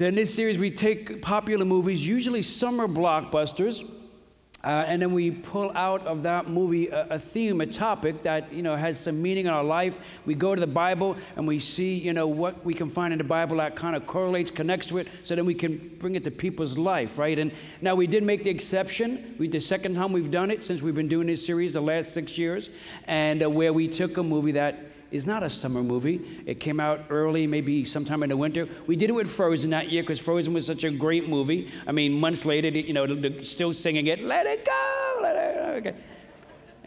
In this series, we take popular movies, usually summer blockbusters, uh, and then we pull out of that movie a, a, theme, a topic that you know has some meaning in our life. We go to the Bible and we see you know what we can find in the Bible that kind of correlates, connects to it, so then we can bring it to people's life, right? And now we did make the exception. We the second time we've done it since we've been doing this series the last six years, and uh, where we took a movie that is not a summer movie. It came out early, maybe sometime in the winter. We did it with Frozen that year because Frozen was such a great movie. I mean, months later, you know, still singing it, let it go, let it go. Okay.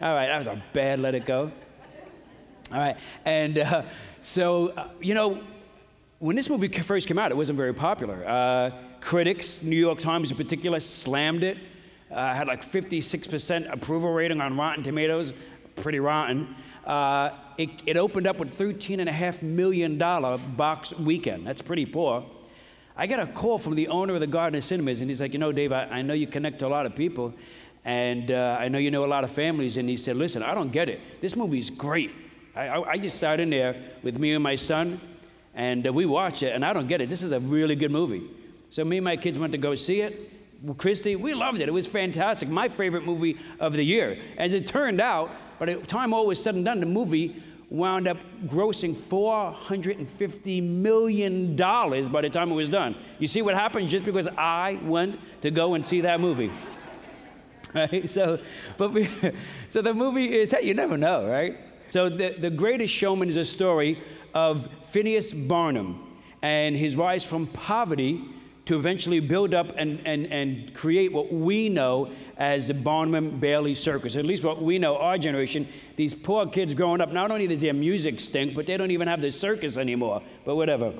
All right, that was a bad let it go. All right, and uh, so, uh, you know, when this movie first came out, it wasn't very popular. Uh, critics, New York Times in particular, slammed it. Uh, had like 56% approval rating on Rotten Tomatoes, pretty rotten uh, it, it, opened up with $13.5 million box weekend. That's pretty poor. I got a call from the owner of the Gardner Cinemas, and he's like, You know, Dave, I, I know you connect to a lot of people, and uh, I know you know a lot of families. And he said, Listen, I don't get it. This movie's great. I, I, I just sat in there with me and my son, and uh, we watched it, and I don't get it. This is a really good movie. So me and my kids went to go see it. Christy, we loved it. It was fantastic. My favorite movie of the year. As it turned out, by the time all was said and done, the movie wound up grossing $450 million by the time it was done. You see what happened just because I went to go and see that movie. Right? So, but we, so the movie is, hey, you never know, right? So the, the greatest showman is a story of Phineas Barnum and his rise from poverty to eventually build up and, and, and create what we know as the Barnum Bailey Circus. At least what we know, our generation, these poor kids growing up, not only does their music stink, but they don't even have the circus anymore. But whatever.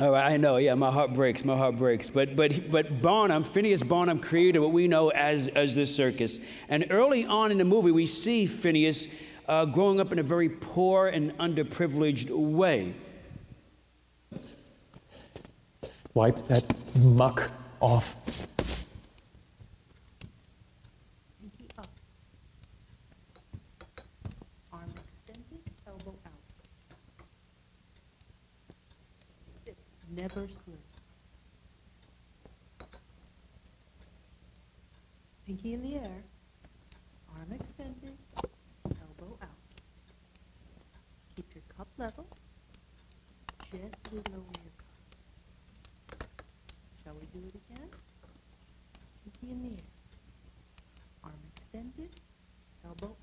All right, I know, yeah, my heart breaks, my heart breaks. But, but, but Barnum, Phineas Barnum created what we know as, as the circus. And early on in the movie, we see Phineas uh, growing up in a very poor and underprivileged way. Wipe that muck off. Pinky up. Arm extended, elbow out. Sit, never slip. Pinky in the air. Arm extended, elbow out. Keep your cup level. Gently lower your Shall we do it again? Pinky in the air. Arm extended, elbow out.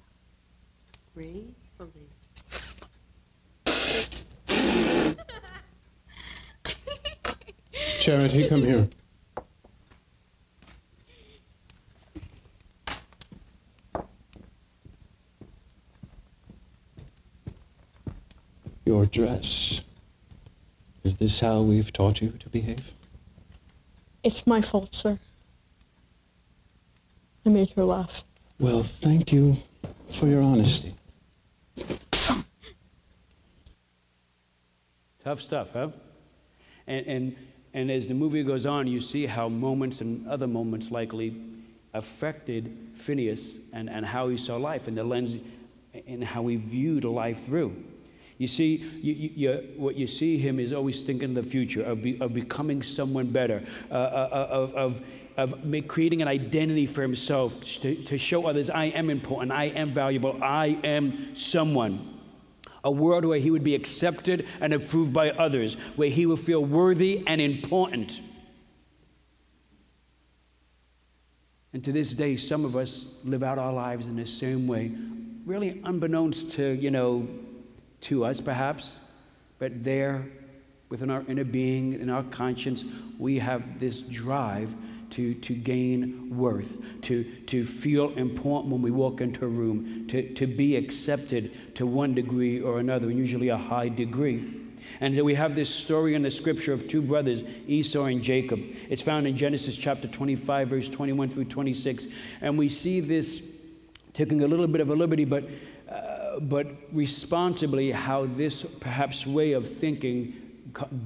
Gracefully. Charity, come here. Your dress. Is this how we've taught you to behave? It's my fault, sir. I made her laugh. Well, thank you for your honesty. Tough stuff, huh? And, and, and as the movie goes on, you see how moments and other moments likely affected Phineas and, and how he saw life and the lens and how he viewed life through. You see, you, you, what you see him is always thinking the future, of, be, of becoming someone better, uh, uh, uh of, of, of creating an identity for himself to, to show others, I am important, I am valuable, I am someone. A world where he would be accepted and approved by others, where he would feel worthy and important. And to this day, some of us live out our lives in the same way, really unbeknownst to, you know, to us, perhaps, but there within our inner being, in our conscience, we have this drive to, to gain worth, to, to feel important when we walk into a room, to, to be accepted to one degree or another, and usually a high degree. And we have this story in the scripture of two brothers, Esau and Jacob. It's found in Genesis chapter 25, verse 21 through 26. And we see this taking a little bit of a liberty, but uh, but responsibly, how this perhaps way of thinking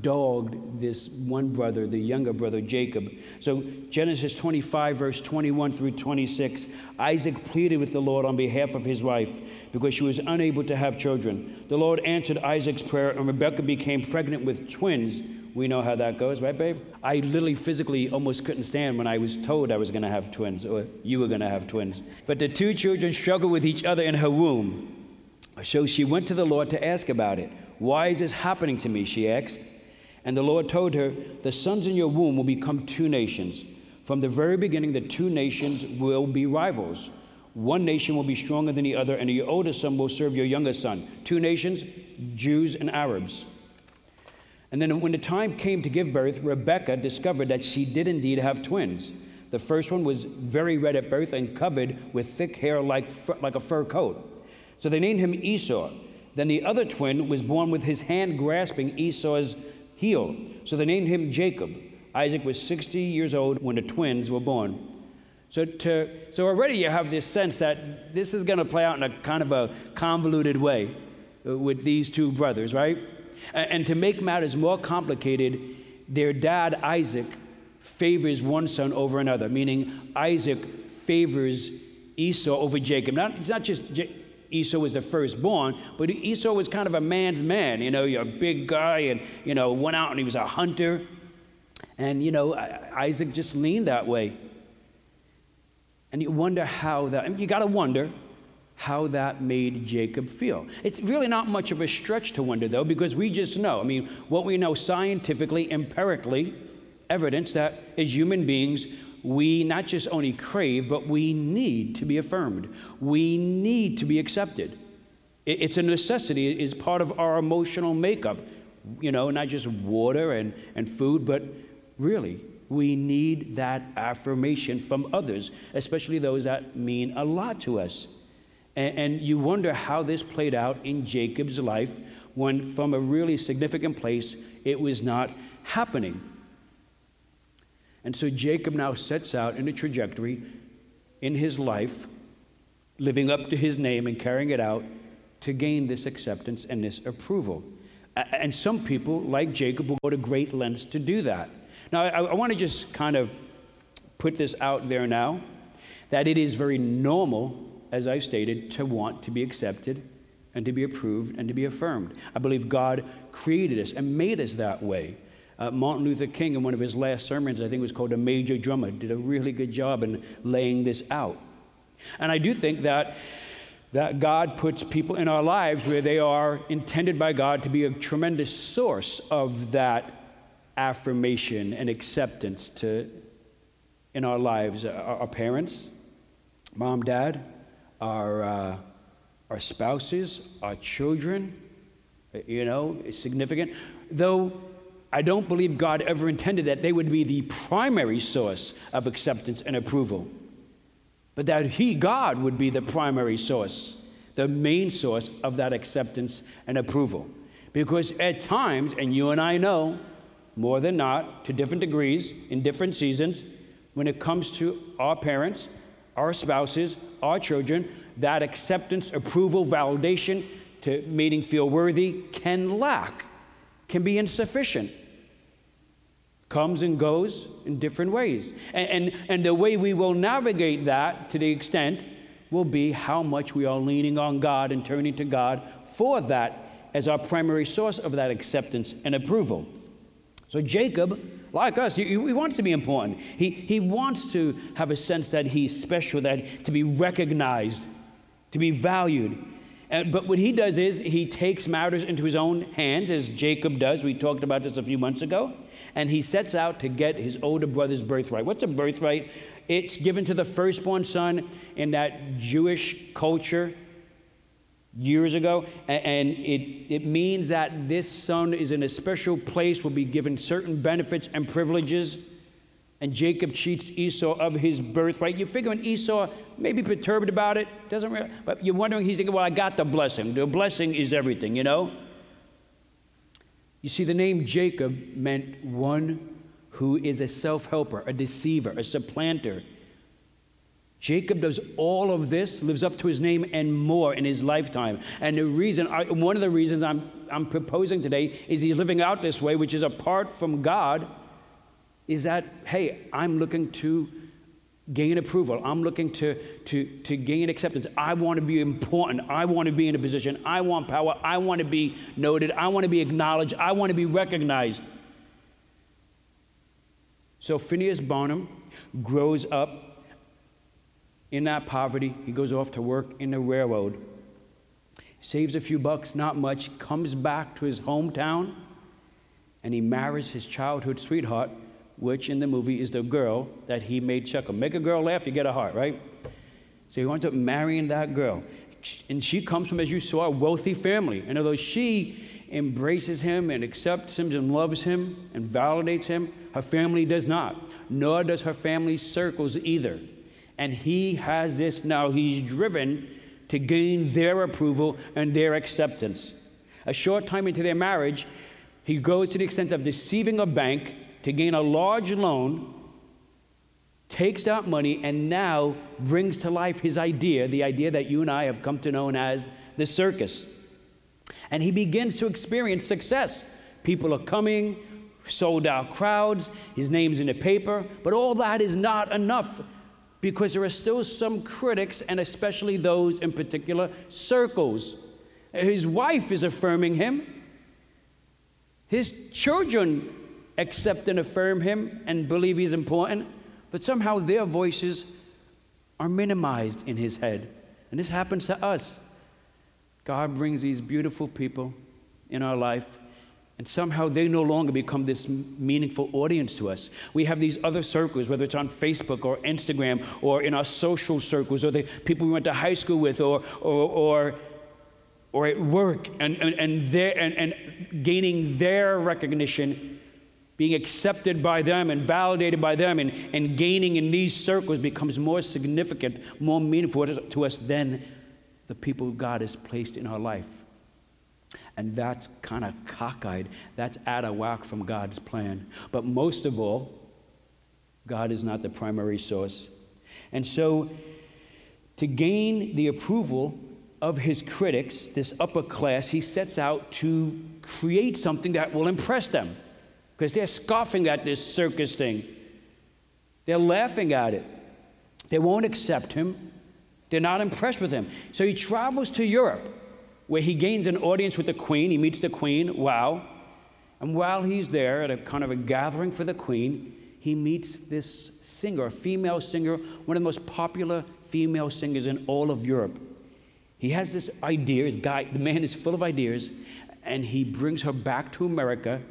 dogged this one brother, the younger brother, Jacob. So, Genesis 25, verse 21 through 26, Isaac pleaded with the Lord on behalf of his wife because she was unable to have children. The Lord answered Isaac's prayer, and Rebekah became pregnant with twins We know how that goes, right, babe? I literally physically almost couldn't stand when I was told I was going to have twins or you were going to have twins. But the two children struggled with each other in her womb. So she went to the Lord to ask about it. Why is this happening to me? She asked. And the Lord told her, The sons in your womb will become two nations. From the very beginning, the two nations will be rivals. One nation will be stronger than the other, and your older son will serve your younger son. Two nations, Jews and Arabs. And then when the time came to give birth, Rebekah discovered that she did indeed have twins. The first one was very red at birth and covered with thick hair like, like a fur coat. So they named him Esau. Then the other twin was born with his hand grasping Esau's heel. So they named him Jacob. Isaac was 60 years old when the twins were born. So, to, so already you have this sense that this is going to play out in a kind of a convoluted way uh, with these two brothers, right? And, to make matters more complicated, their dad, Isaac, favors one son over another, meaning Isaac favors Esau over Jacob. Not, it's not just Esau was the firstborn, but Esau was kind of a man's man. You know, you're a big guy and, you know, went out and he was a hunter. And, you know, Isaac just leaned that way. And you wonder how that, you got to wonder how that made Jacob feel. It's really not much of a stretch to wonder, though, because we just know. I mean, what we know scientifically, empirically, evidence that as human beings, we not just only crave, but we need to be affirmed. We need to be accepted. It's a necessity, it's part of our emotional makeup. You know, not just water and, and food, but really, we need that affirmation from others, especially those that mean a lot to us. And, and you wonder how this played out in Jacob's life when, from a really significant place, it was not happening. And so Jacob now sets out in a trajectory in his life, living up to his name and carrying it out to gain this acceptance and this approval. And some people, like Jacob, will go to great lengths to do that. Now, I, I want to just kind of put this out there now that it is very normal, as I stated, to want to be accepted and to be approved and to be affirmed. I believe God created us and made us that way. Uh, Martin Luther King, in one of his last sermons, I think it was called A Major Drummer, did a really good job in laying this out. And I do think that, that God puts people in our lives where they are intended by God to be a tremendous source of that affirmation and acceptance to, in our lives. Our, our parents, mom, dad, our, uh, our spouses, our children, you know, significant. Though I don't believe God ever intended that they would be the primary source of acceptance and approval, but that He, God, would be the primary source, the main source of that acceptance and approval. Because at times, and you and I know, more than not, to different degrees, in different seasons, when it comes to our parents, our spouses, our children, that acceptance, approval, validation to making feel worthy can lack, can be insufficient comes and goes in different ways. And, and, and, the way we will navigate that to the extent will be how much we are leaning on God and turning to God for that as our primary source of that acceptance and approval. So, Jacob, like us, he, he wants to be important. He, he wants to have a sense that he's special, that to be recognized, to be valued. And, but what he does is he takes matters into his own hands, as Jacob does. We talked about this a few months ago. And he sets out to get his older brother's birthright. What's a birthright? It's given to the firstborn son in that Jewish culture years ago. And it, it means that this son is in a special place, will be given certain benefits and privileges and Jacob cheats Esau of his birthright. You figure when Esau may be perturbed about it, doesn't really, but you're wondering, he's thinking, well, I got the blessing. The blessing is everything, you know? You see, the name Jacob meant one who is a self helper, a deceiver, a supplanter. Jacob does all of this, lives up to his name and more in his lifetime. And the reason, one of the reasons I'm, I'm proposing today is he's living out this way, which is apart from God is that, hey, I'm looking to gain approval. I'm looking to, to, to gain acceptance. I want to be important. I want to be in a position. I want power. I want to be noted. I want to be acknowledged. I want to be recognized. So Phineas Barnum grows up in that poverty. He goes off to work in the railroad, saves a few bucks, not much, comes back to his hometown, and he marries his childhood sweetheart, which in the movie is the girl that he made chuckle. Make a girl laugh, you get a heart, right? So he winds up marrying that girl. And she comes from, as you saw, a wealthy family. And although she embraces him and accepts him and loves him and validates him, her family does not, nor does her family circles either. And he has this now, he's driven to gain their approval and their acceptance. A short time into their marriage, he goes to the extent of deceiving a bank to gain a large loan, takes that money, and now brings to life his idea, the idea that you and I have come to know as the circus. And he begins to experience success. People are coming, sold out crowds, his name's in the paper, but all that is not enough because there are still some critics, and especially those in particular circles. His wife is affirming him, his children accept and affirm him and believe he's important, but somehow their voices are minimized in his head. And this happens to us. God brings these beautiful people in our life, and somehow they no longer become this meaningful audience to us. We have these other circles, whether it's on Facebook or Instagram or in our social circles or the people we went to high school with or, or, or, or at work, and, and, and, their, and, and gaining their recognition being accepted by them and validated by them and, and gaining in these circles becomes more significant, more meaningful to us than the people God has placed in our life. And that's kind of cockeyed. That's out of whack from God's plan. But most of all, God is not the primary source. And so, to gain the approval of his critics, this upper class, he sets out to create something that will impress them because they're scoffing at this circus thing. They're laughing at it. They won't accept him. They're not impressed with him. So he travels to Europe, where he gains an audience with the queen. He meets the queen. Wow. And while he's there at a kind of a gathering for the queen, he meets this singer, a female singer, one of the most popular female singers in all of Europe. He has this idea, his guy, the man is full of ideas, and he brings her back to America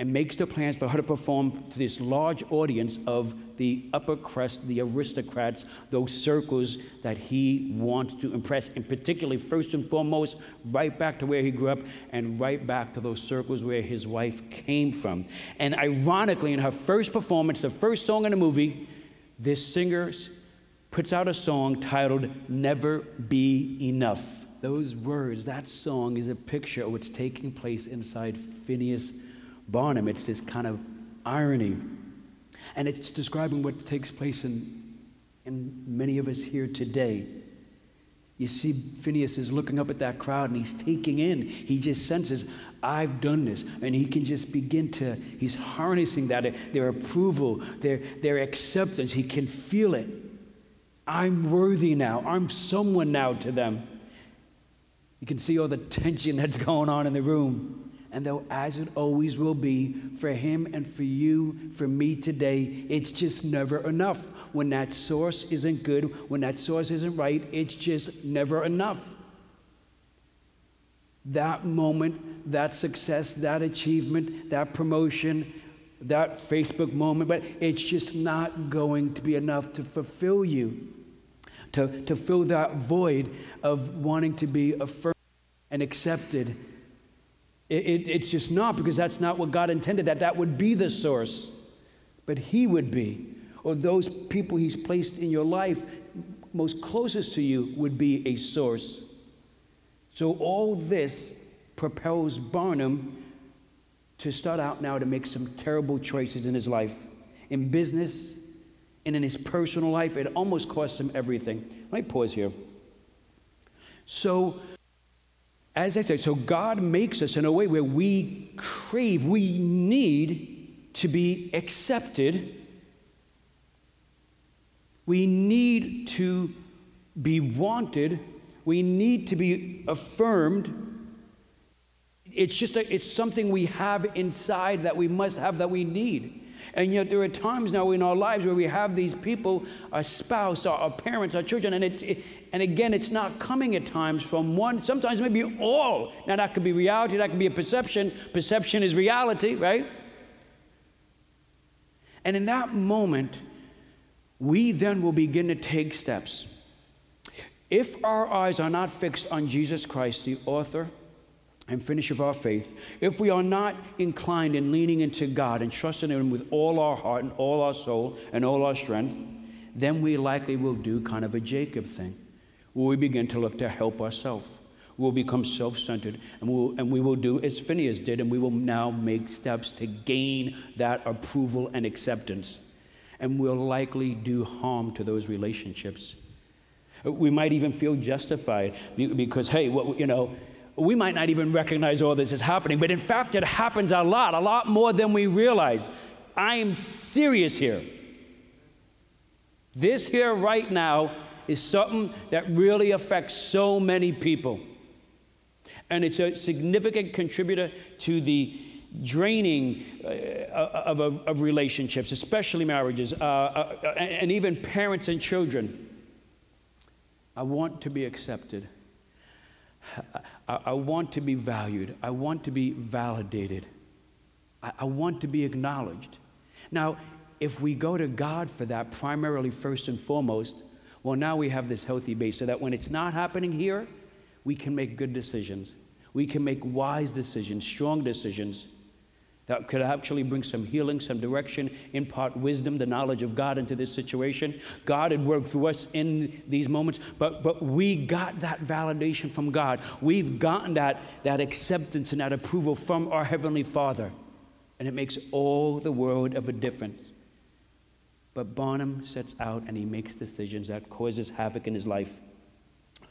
and makes the plans for her to perform to this large audience of the upper crust, the aristocrats, those circles that he wants to impress, and particularly, first and foremost, right back to where he grew up and right back to those circles where his wife came from. And ironically, in her first performance, the first song in the movie, this singer puts out a song titled Never Be Enough. Those words, that song is a picture of what's taking place inside Phineas Barnum. It's this kind of irony. And it's describing what takes place in, in many of us here today. You see, Phineas is looking up at that crowd and he's taking in, he just senses, I've done this. And he can just begin to, he's harnessing that, their approval, their, their acceptance. He can feel it. I'm worthy now. I'm someone now to them. You can see all the tension that's going on in the room. And though, as it always will be for him and for you, for me today, it's just never enough. When that source isn't good, when that source isn't right, it's just never enough. That moment, that success, that achievement, that promotion, that Facebook moment, but it's just not going to be enough to fulfill you, to, to fill that void of wanting to be affirmed and accepted it, it, it's just not because that's not what God intended, that that would be the source. But He would be, or those people He's placed in your life most closest to you would be a source. So all this propels Barnum to start out now to make some terrible choices in his life. In business and in his personal life, it almost cost him everything. Let me pause here. So as I said, so God makes us in a way where we crave, we need to be accepted. We need to be wanted. We need to be affirmed. It's just a, it's something we have inside that we must have that we need. And yet, there are times now in our lives where we have these people, our spouse, our, our parents, our children, and, it's, it, and again, it's not coming at times from one, sometimes maybe all. Now, that could be reality, that could be a perception. Perception is reality, right? And in that moment, we then will begin to take steps. If our eyes are not fixed on Jesus Christ, the author and finish of our faith, if we are not inclined in leaning into God and trusting Him with all our heart and all our soul and all our strength, then we likely will do kind of a Jacob thing, where we begin to look to help ourselves. We'll become self centered and, we'll, and we will do as Phineas did, and we will now make steps to gain that approval and acceptance. And we'll likely do harm to those relationships. We might even feel justified because, hey, what, you know, we might not even recognize all this is happening, but in fact, it happens a lot, a lot more than we realize. I am serious here. This here right now is something that really affects so many people. And it's a significant contributor to the draining uh, of, of, of, relationships, especially marriages, uh, uh, and even parents and children. I want to be accepted. I, want to be valued. I want to be validated. I, I want to be acknowledged. Now, if we go to God for that primarily, first and foremost, well, now we have this healthy base so that when it's not happening here, we can make good decisions. We can make wise decisions, strong decisions that could actually bring some healing, some direction, impart wisdom, the knowledge of God into this situation. God had worked through us in these moments, but, but we got that validation from God. We've gotten that, that acceptance and that approval from our Heavenly Father. And it makes all the world of a difference. But Barnum sets out and he makes decisions that causes havoc in his life.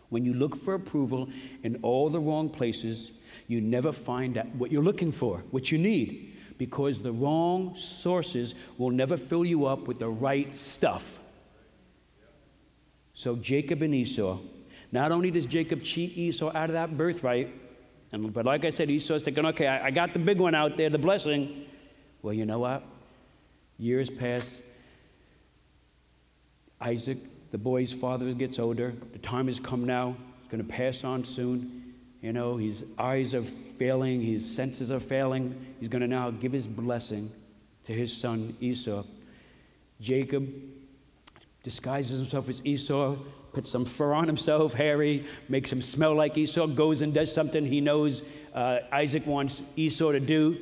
When you look for approval in all the wrong places, you never find out what you're looking for, what you need because the wrong sources will never fill you up with the right stuff. So, Jacob and Esau, not only does Jacob cheat Esau out of that birthright, and, but like I said, Esau's thinking, okay, I, I got the big one out there, the blessing. Well, you know what? Years pass. Isaac, the boy's father, gets older. The time has come now. He's going to pass on soon. You know, his eyes are failing, his senses are failing. He's going to now give his blessing to his son Esau. Jacob disguises himself as Esau, puts some fur on himself, hairy, makes him smell like Esau, goes and does something he knows uh, Isaac wants Esau to do,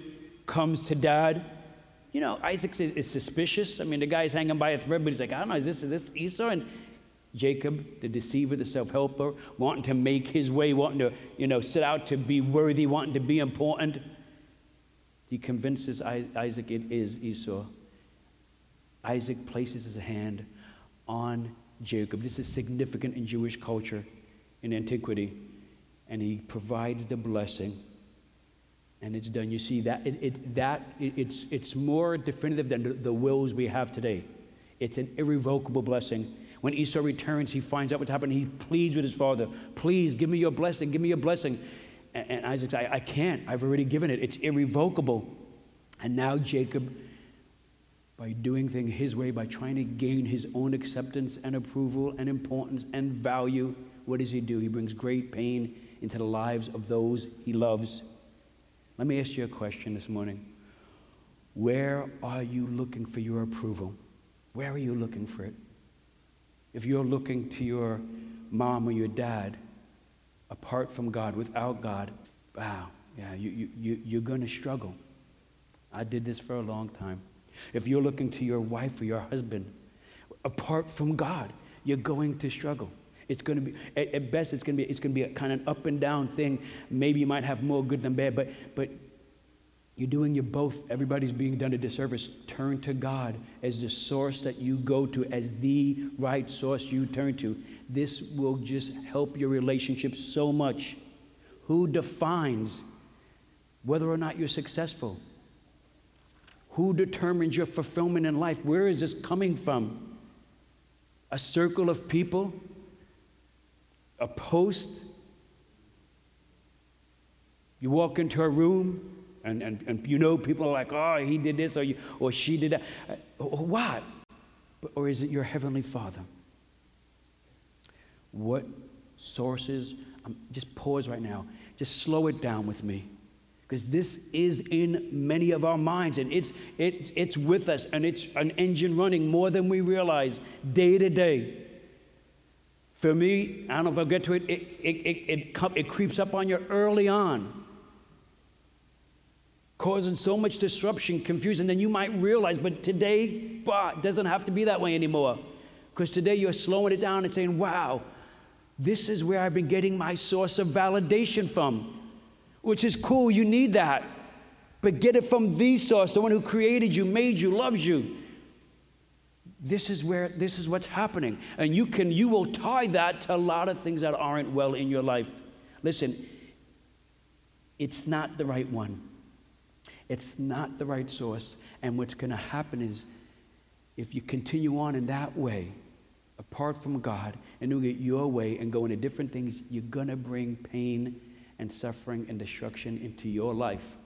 comes to dad. You know, Isaac is, is, suspicious. I mean, the guy's hanging by a thread, but he's like, I don't know, is this, is this Esau? And Jacob, the deceiver, the self-helper, wanting to make his way, wanting to, you know, set out to be worthy, wanting to be important. He convinces Isaac it is Esau. Isaac places his hand on Jacob. This is significant in Jewish culture in antiquity. And he provides the blessing. And it's done. You see, that, it, it that it, it's, it's more definitive than the wills we have today. It's an irrevocable blessing when Esau returns, he finds out what's happened. He pleads with his father, Please give me your blessing, give me your blessing. And, and Isaac says, I, I can't. I've already given it, it's irrevocable. And now Jacob, by doing things his way, by trying to gain his own acceptance and approval and importance and value, what does he do? He brings great pain into the lives of those he loves. Let me ask you a question this morning. Where are you looking for your approval? Where are you looking for it? If you're looking to your mom or your dad apart from God, without God, wow, yeah, you, you, you, you're going to struggle. I did this for a long time. If you're looking to your wife or your husband apart from God, you're going to struggle. It's going to be, at, at best, it's going to be, it's going to be a kind of an up and down thing. Maybe you might have more good than bad, but, but you're doing your both. Everybody's being done a disservice. Turn to God as the source that you go to, as the right source you turn to. This will just help your relationship so much. Who defines whether or not you're successful? Who determines your fulfillment in life? Where is this coming from? A circle of people? A post? You walk into a room, And, and, and you know, people are like, oh, he did this or, you, or she did that. Or What? Or is it your heavenly Father? What sources? Um, just pause right now. Just slow it down with me. Because this is in many of our minds and it's, it's, it's with us and it's an engine running more than we realize day to day. For me, I don't know if I'll get to it, it, it, it, it, it creeps up on you early on, causing so much disruption, confusion, then you might realize, but today, it doesn't have to be that way anymore. Because today you're slowing it down and saying, wow, this is where I've been getting my source of validation from, which is cool, you need that. But get it from the source, the one who created you, made you, loves you. This is where this is what's happening. And you can you will tie that to a lot of things that aren't well in your life. Listen, it's not the right one. It's not the right source. And what's going to happen is if you continue on in that way, apart from God, and doing it your way and going to different things, you're going to bring pain and suffering and destruction into your life.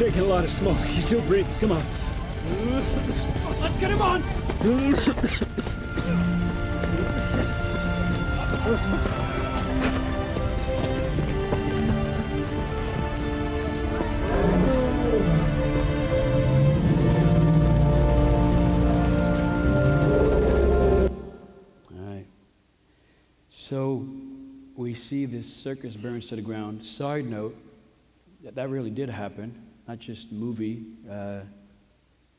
Taking a lot of smoke. He's still breathing. Come on. Let's get him on! All right. So we see this circus burns to the ground. Side note, that, that really did happen, not just movie, uh,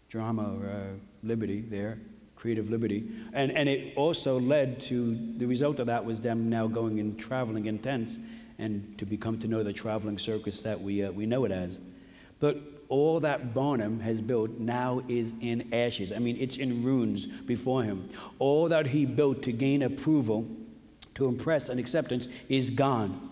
drama, or uh, liberty there, creative liberty. And, and it also led to the result of that was them now going and traveling in tents and to become to know the traveling circus that we, uh, we know it as. But all that Barnum has built now is in ashes. I mean, it's in ruins before him. All that he built to gain approval, to impress and acceptance, is gone.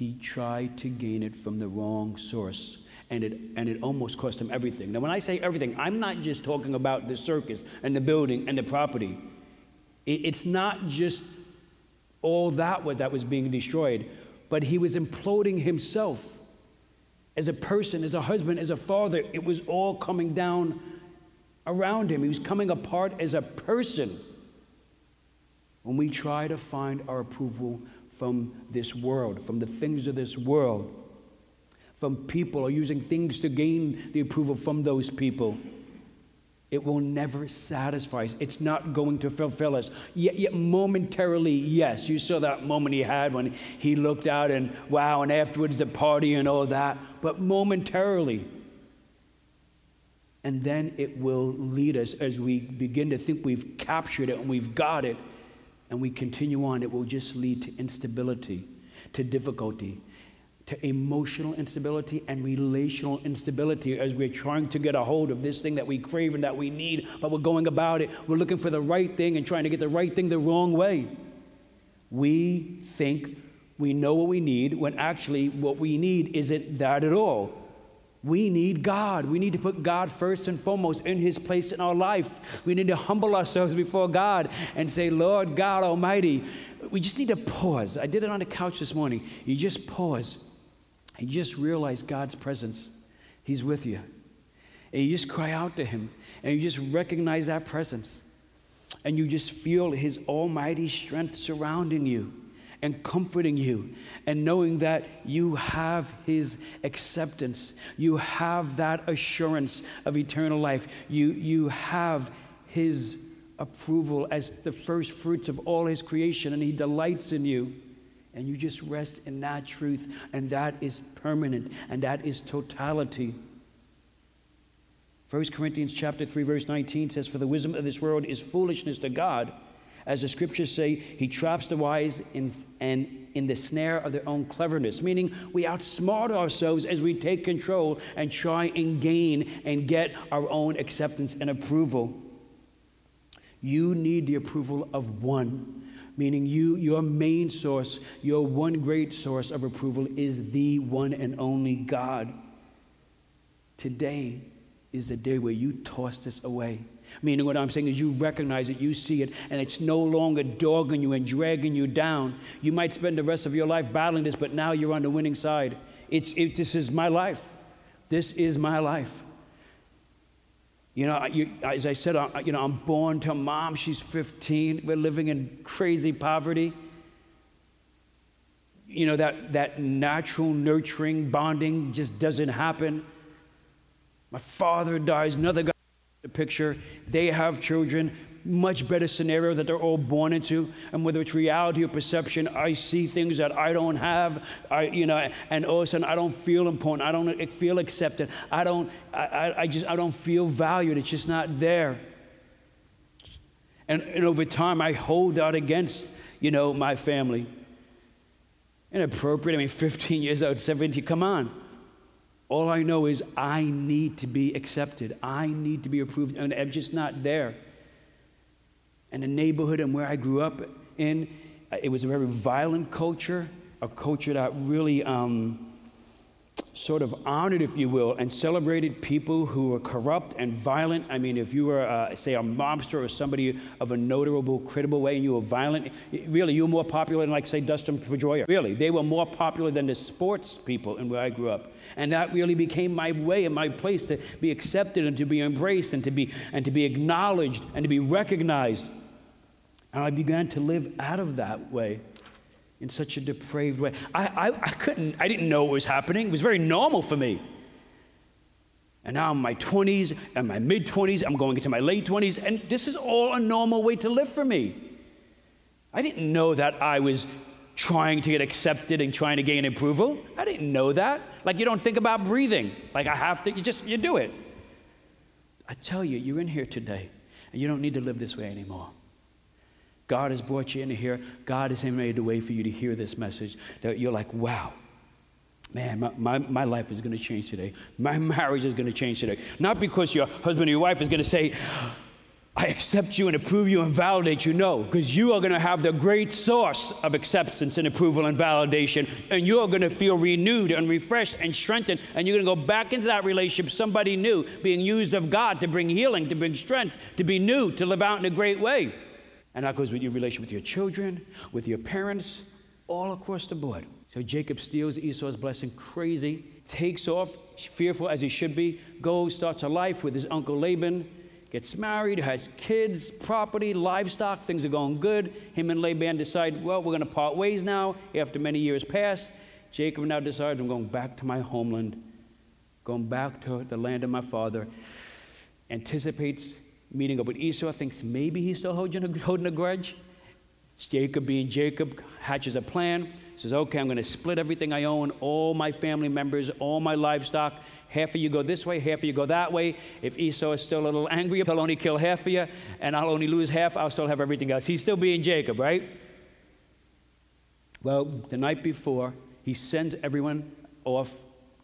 He tried to gain it from the wrong source. And it, and it almost cost him everything. Now, when I say everything, I'm not just talking about the circus and the building and the property. It, it's not just all that that was being destroyed, but he was imploding himself as a person, as a husband, as a father. It was all coming down around him. He was coming apart as a person. When we try to find our approval from this world, from the things of this world, from people, or using things to gain the approval from those people, it will never satisfy us. It's not going to fulfill us. Yet, yet, momentarily, yes, you saw that moment he had when he looked out and wow, and afterwards the party and all that. But momentarily, and then it will lead us as we begin to think we've captured it and we've got it, and we continue on. It will just lead to instability, to difficulty, to emotional instability and relational instability as we're trying to get a hold of this thing that we crave and that we need, but we're going about it. We're looking for the right thing and trying to get the right thing the wrong way. We think we know what we need when actually what we need isn't that at all. We need God. We need to put God first and foremost in His place in our life. We need to humble ourselves before God and say, Lord God Almighty, we just need to pause. I did it on the couch this morning. You just pause and you just realize God's presence. He's with you. And you just cry out to Him and you just recognize that presence. And you just feel His almighty strength surrounding you and comforting you and knowing that you have His acceptance. You have that assurance of eternal life. You, you have His approval as the first fruits of all His creation, and He delights in you. And you just rest in that truth, and that is permanent, and that is totality. 1 Corinthians chapter 3 verse 19 says for the wisdom of this world is foolishness to God as the scriptures say he traps the wise in, and in the snare of their own cleverness meaning we outsmart ourselves as we take control and try and gain and get our own acceptance and approval you need the approval of one meaning you your main source your one great source of approval is the one and only God today is the day where you toss this away. Meaning, what I'm saying is, you recognize it, you see it, and it's no longer dogging you and dragging you down. You might spend the rest of your life battling this, but now you're on the winning side. It's, it, this is my life. This is my life. You know, you, as I said, I, you know, I'm born to mom. She's 15. We're living in crazy poverty. You know, that, that natural nurturing bonding just doesn't happen. My father dies, another guy the picture. They have children. Much better scenario that they're all born into. And whether it's reality or perception, I see things that I don't have. I, you know, and all of a sudden I don't feel important. I don't feel accepted. I don't, I, I just, I don't feel valued. It's just not there. And, and over time, I hold out against, you know, my family. Inappropriate. I mean, 15 years old, 17, come on. All I know is I need to be accepted. I need to be approved, and I'm just not there. And the neighborhood and where I grew up in, it was a very violent culture, a culture that really um, sort of honored, if you will, and celebrated people who were corrupt and violent. I mean, if you were, uh, say, a mobster or somebody of a notable, credible way and you were violent, really, you were more popular than, like, say, Dustin Pedroia. Really, they were more popular than the sports people in where I grew up. And that really became my way and my place to be accepted and to be embraced and to be, and to be acknowledged and to be recognized. And I began to live out of that way in such a depraved way. I, I, I couldn't, I didn't know what was happening. It was very normal for me. And now I'm in my 20s and my mid 20s, I'm going into my late 20s, and this is all a normal way to live for me. I didn't know that I was trying to get accepted and trying to gain approval. I didn't know that. Like you don't think about breathing. Like I have to, you just, you do it. I tell you, you're in here today, and you don't need to live this way anymore. God has brought you into here. God has made a way for you to hear this message that you're like, wow, man, my, my, my life is going to change today. My marriage is going to change today. Not because your husband or your wife is going to say, I accept you and approve you and validate you. No, because you are going to have the great source of acceptance and approval and validation, and you are going to feel renewed and refreshed and strengthened, and you're going to go back into that relationship, somebody new, being used of God to bring healing, to bring strength, to be new, to live out in a great way. And that goes with your relation with your children, with your parents, all across the board. So Jacob steals Esau's blessing, crazy, takes off, fearful as he should be, goes, starts a life with his uncle Laban, gets married, has kids, property, livestock, things are going good. Him and Laban decide, well, we're going to part ways now after many years pass. Jacob now decides, I'm going back to my homeland, going back to the land of my father, anticipates meeting up with Esau, thinks maybe he's still holding a, holding a grudge. It's Jacob being Jacob, hatches a plan, says, okay, I'm going to split everything I own, all my family members, all my livestock. Half of you go this way, half of you go that way. If Esau is still a little angry, he'll only kill half of you, and I'll only lose half. I'll still have everything else. He's still being Jacob, right? Well, the night before, he sends everyone off,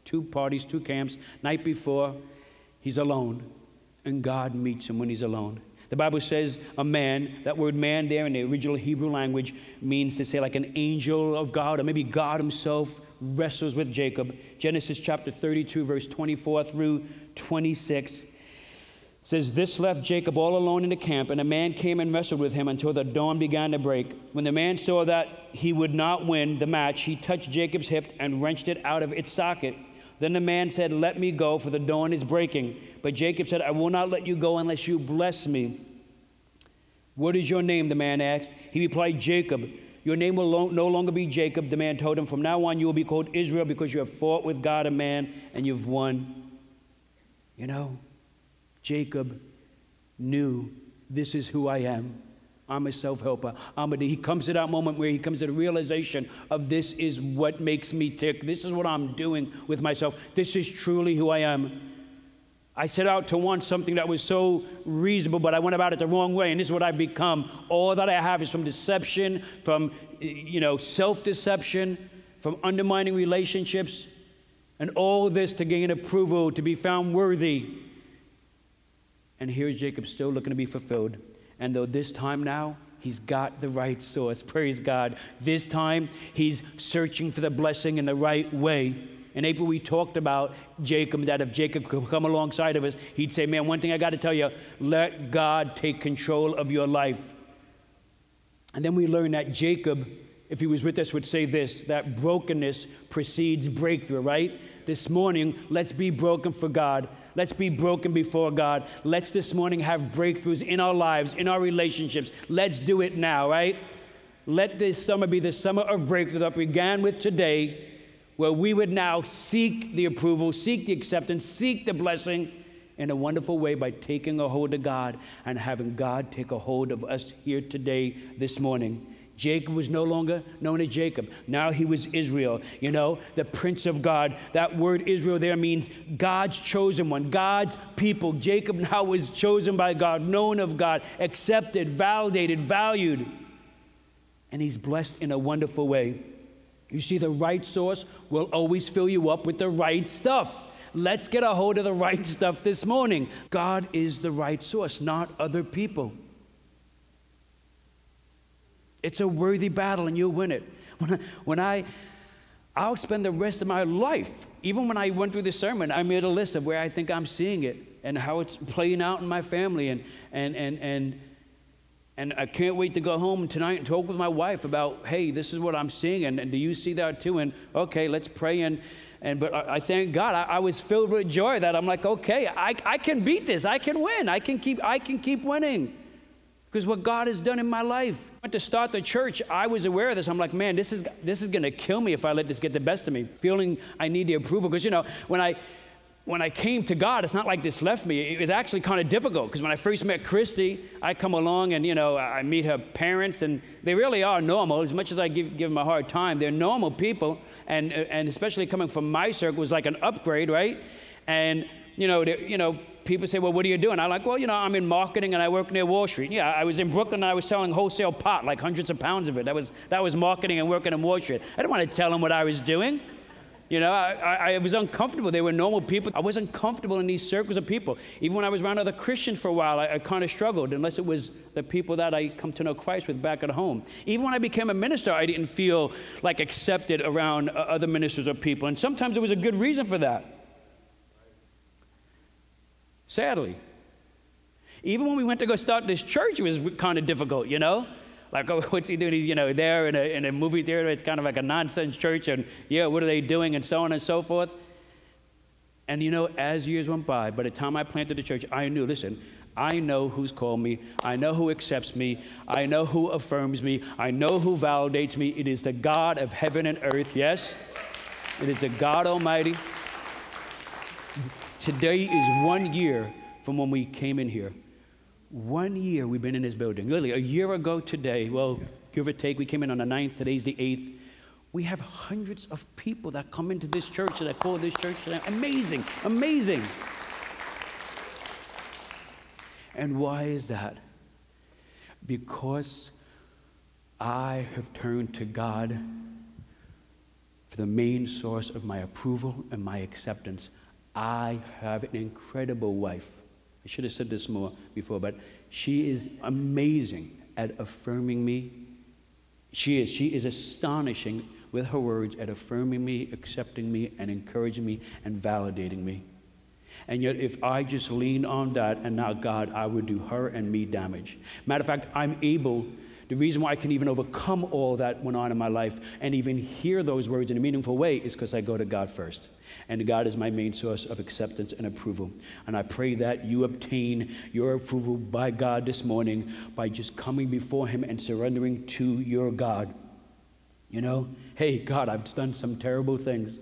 two parties, two camps. Night before, he's alone and God meets him when he's alone. The Bible says a man, that word man there in the original Hebrew language means to say like an angel of God, or maybe God himself wrestles with Jacob. Genesis chapter 32, verse 24 through 26 says this left jacob all alone in the camp and a man came and wrestled with him until the dawn began to break when the man saw that he would not win the match he touched jacob's hip and wrenched it out of its socket then the man said let me go for the dawn is breaking. But jacob said i will not let you go unless you bless me. What is your name? the man asked. He replied jacob. Your name will lo- no longer be jacob the man told him. From now on you will be called israel because you have fought with god and man and you've won. You know Jacob knew this is who I am. I'm a self helper. I'm a, he comes to that moment where he comes to the realization of this is what makes me tick. This is what I'm doing with myself. This is truly who I am. I set out to want something that was so reasonable, but I went about it the wrong way, and this is what I've become. All that I have is from deception, from you know self-deception, from undermining relationships, and all this to gain approval, to be found worthy. And here's Jacob still looking to be fulfilled. And though this time now, he's got the right source, praise God. This time, he's searching for the blessing in the right way. In April, we talked about Jacob, that if Jacob could come alongside of us, he'd say, Man, one thing I got to tell you let God take control of your life. And then we learned that Jacob, if he was with us, would say this that brokenness precedes breakthrough, right? This morning, let's be broken for God. Let's be broken before God. Let's this morning have breakthroughs in our lives, in our relationships. Let's do it now, right? Let this summer be the summer of breakthrough that began with today, where we would now seek the approval, seek the acceptance, seek the blessing in a wonderful way by taking a hold of God and having God take a hold of us here today, this morning. Jacob was no longer known as Jacob. Now he was Israel, you know, the Prince of God. That word Israel there means God's chosen one, God's people. Jacob now was chosen by God, known of God, accepted, validated, valued. And he's blessed in a wonderful way. You see, the right source will always fill you up with the right stuff. Let's get a hold of the right stuff this morning. God is the right source, not other people. It's a worthy battle and you'll win it. When I, when I, I'll spend the rest of my life, even when I went through this sermon, I made a list of where I think I'm seeing it and how it's playing out in my family. And, and, and, and, and I can't wait to go home tonight and talk with my wife about, hey, this is what I'm seeing. And, and do you see that too? And okay, let's pray. And, and but I, I thank God, I, I, was filled with joy that I'm like, okay, I, I can beat this. I can win. I can keep, I can keep winning because what God has done in my life. Went to start the church, I was aware of this. I'm like, man, this is this is gonna kill me if I let this get the best of me. Feeling I need the approval because you know when I when I came to God, it's not like this left me. It was actually kind of difficult because when I first met Christy, I come along and you know I meet her parents and they really are normal. As much as I give give them a hard time, they're normal people, and and especially coming from my circle was like an upgrade, right? And you know, you know people say, well, what are you doing? I'm like, well, you know, I'm in marketing and I work near Wall Street. Yeah, I was in Brooklyn and I was selling wholesale pot, like hundreds of pounds of it. That was, that was marketing and working in Wall Street. I didn't want to tell them what I was doing. You know, I, I, I, was uncomfortable. They were normal people. I wasn't comfortable in these circles of people. Even when I was around other Christians for a while, I, I kind of struggled, unless it was the people that I come to know Christ with back at home. Even when I became a minister, I didn't feel like accepted around uh, other ministers or people. And sometimes there was a good reason for that. Sadly. Even when we went to go start this church, it was kind of difficult, you know? Like, oh, what's he doing? He's, you know, there in a, in a movie theater. It's kind of like a nonsense church. And, yeah, what are they doing? And so on and so forth. And, you know, as years went by, by the time I planted the church, I knew, listen, I know who's called me. I know who accepts me. I know who affirms me. I know who validates me. It is the God of heaven and earth, yes? It is the God Almighty. Today is one year from when we came in here. One year we've been in this building. Literally, a year ago today, well, give or take, we came in on the 9th, today's the 8th. We have hundreds of people that come into this church that call this church. Amazing, amazing. And why is that? Because I have turned to God for the main source of my approval and my acceptance. I have an incredible wife. I should have said this more before, but she is amazing at affirming me. She is. She is astonishing with her words at affirming me, accepting me, and encouraging me and validating me. And yet, if I just lean on that and not God, I would do her and me damage. Matter of fact, I'm able, the reason why I can even overcome all that went on in my life and even hear those words in a meaningful way is because I go to God first. And God is my main source of acceptance and approval. And I pray that you obtain your approval by God this morning by just coming before Him and surrendering to your God. You know, hey, God, I've done some terrible things.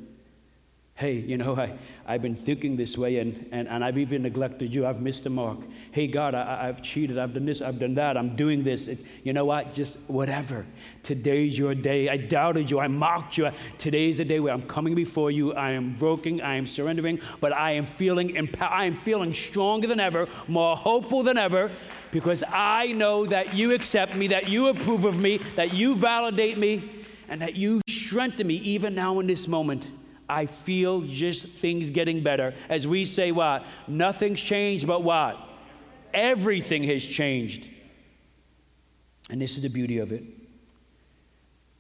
Hey, you know, I, I've been thinking this way and, and, and I've even neglected you. I've missed the mark. Hey, God, I, I've cheated. I've done this. I've done that. I'm doing this. It, you know what? Just whatever. Today's your day. I doubted you. I mocked you. Today's the day where I'm coming before you. I am broken. I am surrendering, but I am feeling empowered. I am feeling stronger than ever, more hopeful than ever, because I know that you accept me, that you approve of me, that you validate me, and that you strengthen me even now in this moment. I feel just things getting better. As we say, what? Nothing's changed, but what? Everything has changed. And this is the beauty of it.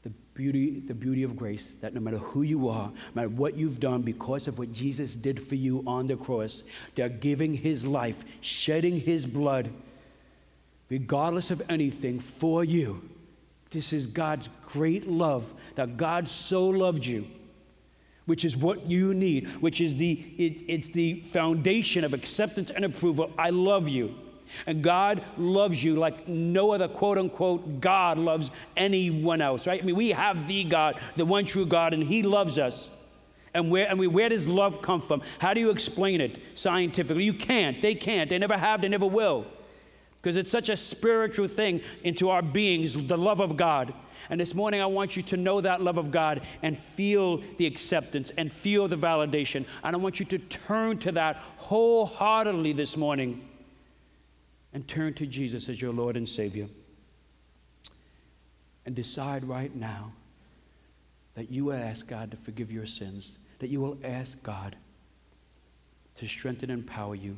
The beauty, the beauty of grace that no matter who you are, no matter what you've done, because of what Jesus did for you on the cross, they're giving his life, shedding his blood, regardless of anything, for you. This is God's great love, that God so loved you which is what you need, which is the it, it's the foundation of acceptance and approval. I love you. And God loves you like no other quote unquote God loves anyone else, right? I mean, we have the God, the one true God, and He loves us. And where, and where does love come from? How do you explain it scientifically? You can't. They can't. They never have. They never will. Because it's such a spiritual thing into our beings, the love of God. And this morning, I want you to know that love of God and feel the acceptance and feel the validation. And I want you to turn to that wholeheartedly this morning and turn to Jesus as your Lord and Savior. And decide right now that you will ask God to forgive your sins, that you will ask God to strengthen and empower you,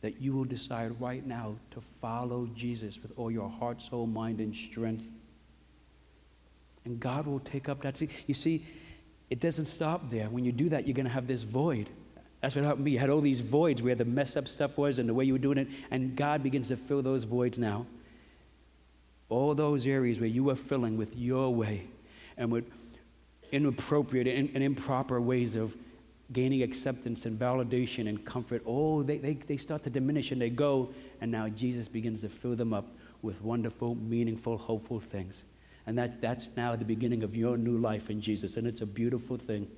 that you will decide right now to follow Jesus with all your heart, soul, mind, and strength. And God will take up that seat. You see, it doesn't stop there. When you do that, you're going to have this void. That's what happened to me. You had all these voids where the mess up stuff was and the way you were doing it, and God begins to fill those voids now. All those areas where you were filling with your way and with inappropriate and, and improper ways of gaining acceptance and validation and comfort, oh, they, they, they start to diminish and they go, and now Jesus begins to fill them up with wonderful, meaningful, hopeful things. And that, that's now the beginning of your new life in Jesus. And it's a beautiful thing.